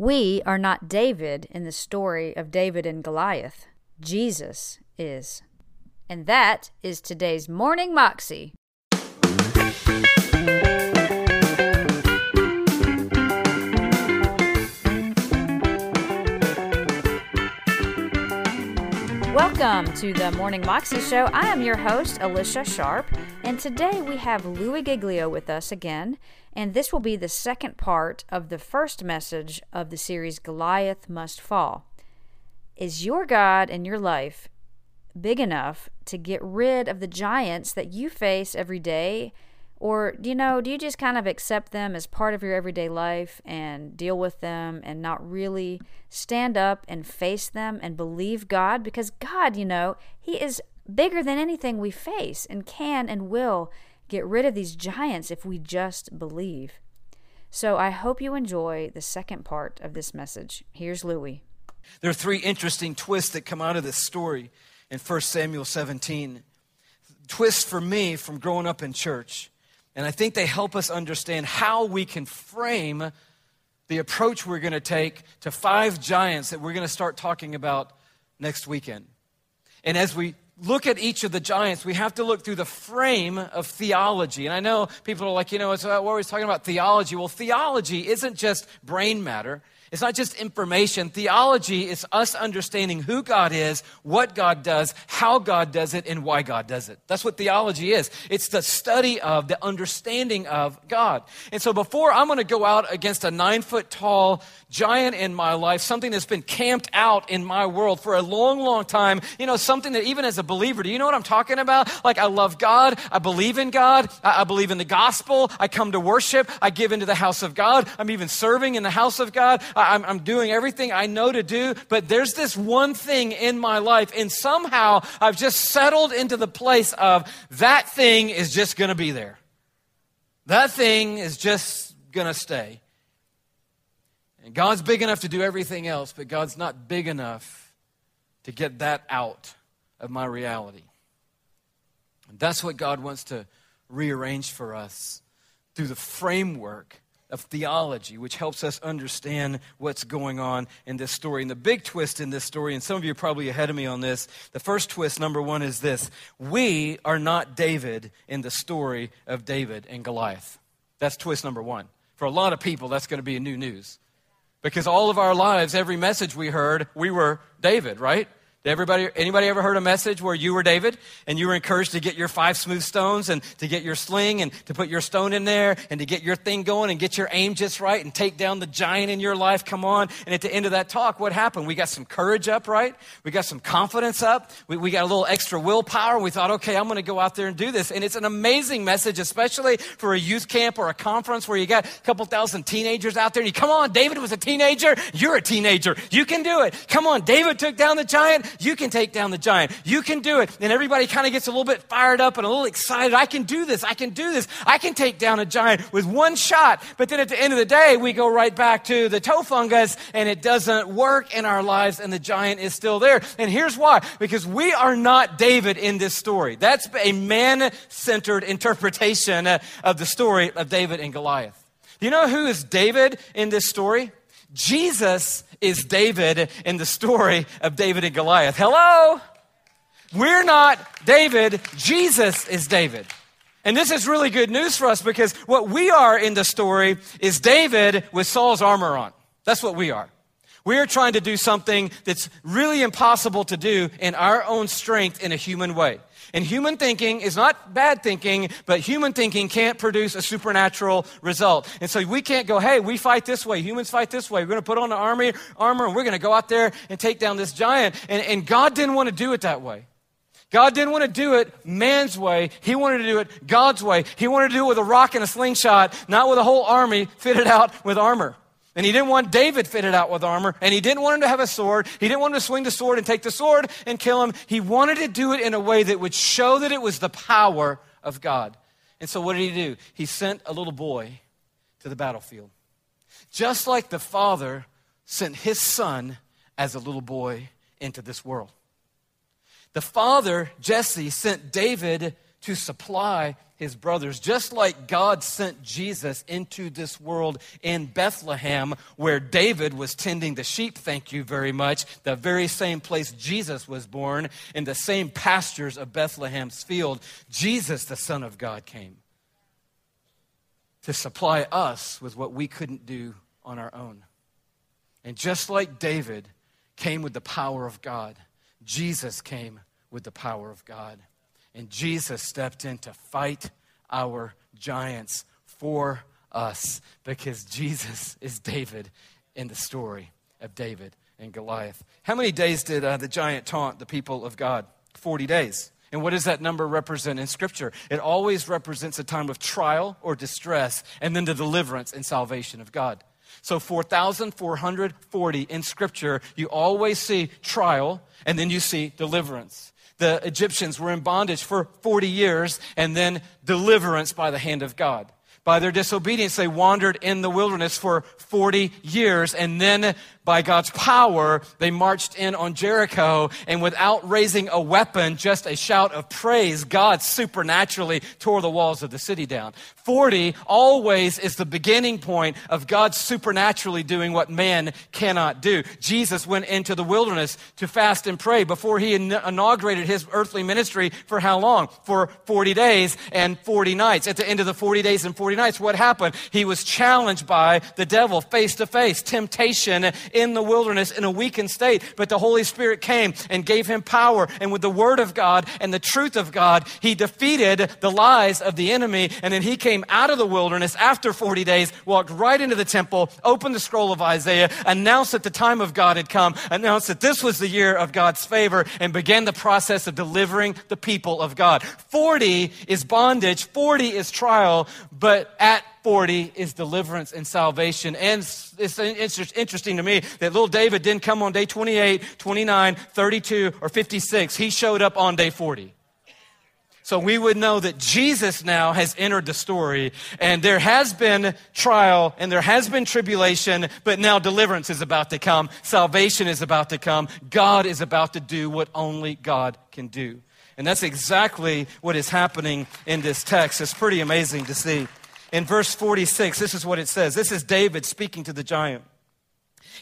We are not David in the story of David and Goliath. Jesus is. And that is today's Morning Moxie. Welcome to the Morning Moxie Show. I am your host, Alicia Sharp, and today we have Louis Giglio with us again, and this will be the second part of the first message of the series Goliath Must Fall. Is your God in your life big enough to get rid of the giants that you face every day? Or, you know, do you just kind of accept them as part of your everyday life and deal with them and not really stand up and face them and believe God? Because God, you know, He is bigger than anything we face and can and will get rid of these giants if we just believe. So I hope you enjoy the second part of this message. Here's Louis. There are three interesting twists that come out of this story in 1 Samuel 17. Twists for me from growing up in church. And I think they help us understand how we can frame the approach we're going to take to five giants that we're going to start talking about next weekend. And as we look at each of the giants, we have to look through the frame of theology. And I know people are like, you know, it's what we're always talking about theology. Well, theology isn't just brain matter. It's not just information. Theology is us understanding who God is, what God does, how God does it, and why God does it. That's what theology is. It's the study of, the understanding of God. And so before I'm going to go out against a nine foot tall giant in my life, something that's been camped out in my world for a long, long time, you know, something that even as a believer, do you know what I'm talking about? Like, I love God. I believe in God. I, I believe in the gospel. I come to worship. I give into the house of God. I'm even serving in the house of God. I'm, I'm doing everything I know to do, but there's this one thing in my life, and somehow I've just settled into the place of that thing is just going to be there. That thing is just going to stay. And God's big enough to do everything else, but God's not big enough to get that out of my reality. And that's what God wants to rearrange for us through the framework of theology, which helps us understand what's going on in this story. And the big twist in this story, and some of you are probably ahead of me on this, the first twist, number one, is this We are not David in the story of David and Goliath. That's twist number one. For a lot of people, that's going to be new news. Because all of our lives, every message we heard, we were David, right? Everybody, anybody ever heard a message where you were David and you were encouraged to get your five smooth stones and to get your sling and to put your stone in there and to get your thing going and get your aim just right and take down the giant in your life? Come on. And at the end of that talk, what happened? We got some courage up, right? We got some confidence up. We, we got a little extra willpower. We thought, okay, I'm going to go out there and do this. And it's an amazing message, especially for a youth camp or a conference where you got a couple thousand teenagers out there and you come on, David was a teenager. You're a teenager. You can do it. Come on, David took down the giant. You can take down the giant. You can do it. And everybody kind of gets a little bit fired up and a little excited. I can do this. I can do this. I can take down a giant with one shot. But then at the end of the day, we go right back to the toe fungus and it doesn't work in our lives and the giant is still there. And here's why. Because we are not David in this story. That's a man centered interpretation of the story of David and Goliath. You know who is David in this story? Jesus is David in the story of David and Goliath. Hello? We're not David, Jesus is David. And this is really good news for us because what we are in the story is David with Saul's armor on. That's what we are. We are trying to do something that's really impossible to do in our own strength in a human way. And human thinking is not bad thinking, but human thinking can't produce a supernatural result. And so we can't go, hey, we fight this way. Humans fight this way. We're going to put on the army, armor and we're going to go out there and take down this giant. And, and God didn't want to do it that way. God didn't want to do it man's way. He wanted to do it God's way. He wanted to do it with a rock and a slingshot, not with a whole army fitted out with armor. And he didn't want David fitted out with armor, and he didn't want him to have a sword. He didn't want him to swing the sword and take the sword and kill him. He wanted to do it in a way that would show that it was the power of God. And so, what did he do? He sent a little boy to the battlefield. Just like the father sent his son as a little boy into this world. The father, Jesse, sent David to supply his brothers, just like God sent Jesus into this world in Bethlehem, where David was tending the sheep, thank you very much, the very same place Jesus was born, in the same pastures of Bethlehem's field. Jesus, the Son of God, came to supply us with what we couldn't do on our own. And just like David came with the power of God, Jesus came with the power of God. And Jesus stepped in to fight our giants for us because Jesus is David in the story of David and Goliath. How many days did uh, the giant taunt the people of God? 40 days. And what does that number represent in Scripture? It always represents a time of trial or distress and then the deliverance and salvation of God. So 4,440 in Scripture, you always see trial and then you see deliverance the Egyptians were in bondage for 40 years and then deliverance by the hand of God. By their disobedience, they wandered in the wilderness for 40 years and then by God's power, they marched in on Jericho, and without raising a weapon, just a shout of praise, God supernaturally tore the walls of the city down. 40 always is the beginning point of God supernaturally doing what man cannot do. Jesus went into the wilderness to fast and pray before he inaugurated his earthly ministry for how long? For 40 days and 40 nights. At the end of the 40 days and 40 nights, what happened? He was challenged by the devil face to face, temptation in the wilderness in a weakened state, but the Holy Spirit came and gave him power. And with the Word of God and the truth of God, he defeated the lies of the enemy. And then he came out of the wilderness after 40 days, walked right into the temple, opened the scroll of Isaiah, announced that the time of God had come, announced that this was the year of God's favor, and began the process of delivering the people of God. 40 is bondage, 40 is trial, but at 40 is deliverance and salvation. And it's interesting to me that little David didn't come on day 28, 29, 32, or 56. He showed up on day 40. So we would know that Jesus now has entered the story and there has been trial and there has been tribulation, but now deliverance is about to come. Salvation is about to come. God is about to do what only God can do. And that's exactly what is happening in this text. It's pretty amazing to see. In verse 46, this is what it says. This is David speaking to the giant.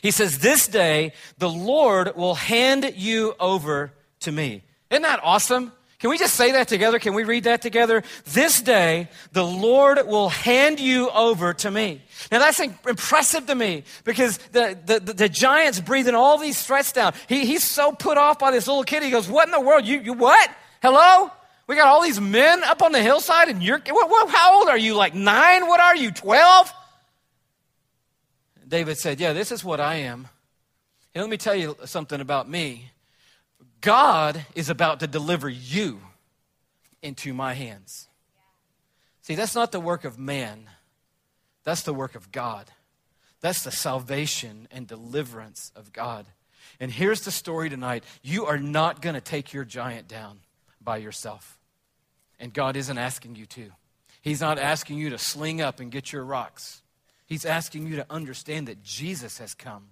He says, This day the Lord will hand you over to me. Isn't that awesome? Can we just say that together? Can we read that together? This day, the Lord will hand you over to me. Now that's impressive to me because the, the, the, the giant's breathing all these threats down. He, he's so put off by this little kid. He goes, what in the world? You, you what? Hello? We got all these men up on the hillside, and you're, what, what, how old are you? Like nine? What are you, 12? David said, Yeah, this is what I am. And let me tell you something about me. God is about to deliver you into my hands. See, that's not the work of man, that's the work of God. That's the salvation and deliverance of God. And here's the story tonight you are not going to take your giant down by yourself. And God isn't asking you to. He's not asking you to sling up and get your rocks. He's asking you to understand that Jesus has come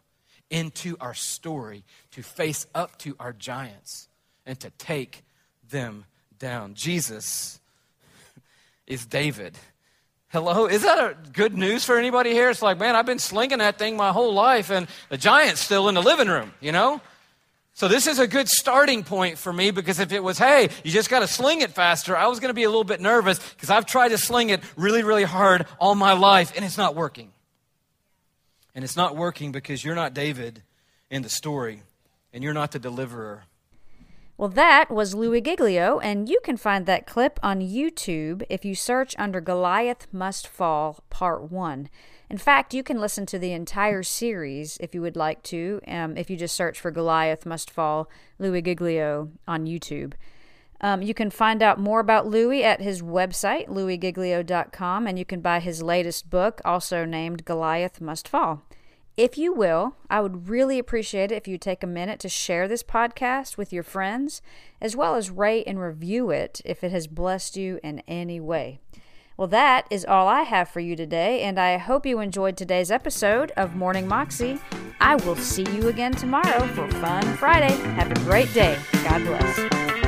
into our story to face up to our giants and to take them down. Jesus is David. Hello? Is that a good news for anybody here? It's like, man, I've been slinging that thing my whole life, and the giant's still in the living room, you know? So this is a good starting point for me because if it was, hey, you just got to sling it faster, I was going to be a little bit nervous because I've tried to sling it really, really hard all my life and it's not working. And it's not working because you're not David in the story and you're not the deliverer. Well, that was Louis Giglio, and you can find that clip on YouTube if you search under Goliath Must Fall Part 1. In fact, you can listen to the entire series if you would like to, um, if you just search for Goliath Must Fall Louis Giglio on YouTube. Um, you can find out more about Louis at his website, louisgiglio.com, and you can buy his latest book, also named Goliath Must Fall. If you will, I would really appreciate it if you take a minute to share this podcast with your friends, as well as rate and review it if it has blessed you in any way. Well, that is all I have for you today, and I hope you enjoyed today's episode of Morning Moxie. I will see you again tomorrow for Fun Friday. Have a great day. God bless.